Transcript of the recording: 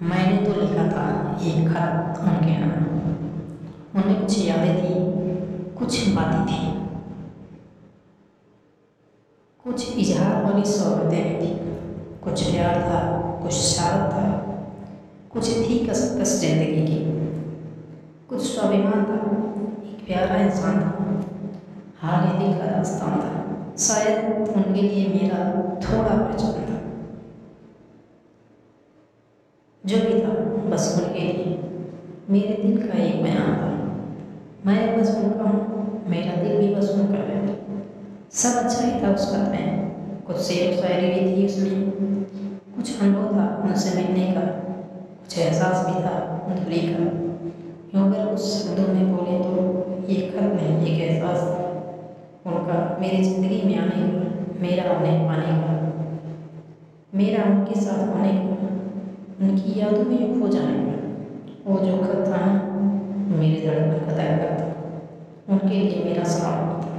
तो लिखा था, एक खत उनके नाम उनमें कुछ यादें थी, कुछ बातें थी। कुछ इजहार वाली सोहबतें थी। कुछ प्यार था, कुछ शरारत था, कुछ थी कसकस ज़िंदगी की। कुछ स्वाभिमान था, एक प्यारा इंसान था। हाल ही दिल का दास्तान था। शायद उनके लिए मेरा थोड़ा पहचान था जो भी था, बस उनके लिए। मेरे दिल का एक बयान था। मैं बस उनका हूँ, मेरा दिल भी बस उनका है। सब अच्छा ही था उस खत में कुछ शेर शायरी भी थी उसमें। कुछ अनुभव था उनसे मिलने का। कुछ एहसास भी था दूरी का। यूँ अगर कुछ शब्दों में बोले तो ये खत नहीं एक एहसास था। उनका मेरी ज़िंदगी में आने का, मेरा उन्हें पाने का। मेरा उनके साथ होने का वो जो खत था ना मेरे धड़कन का तय था उनके लिए मेरा सलाम था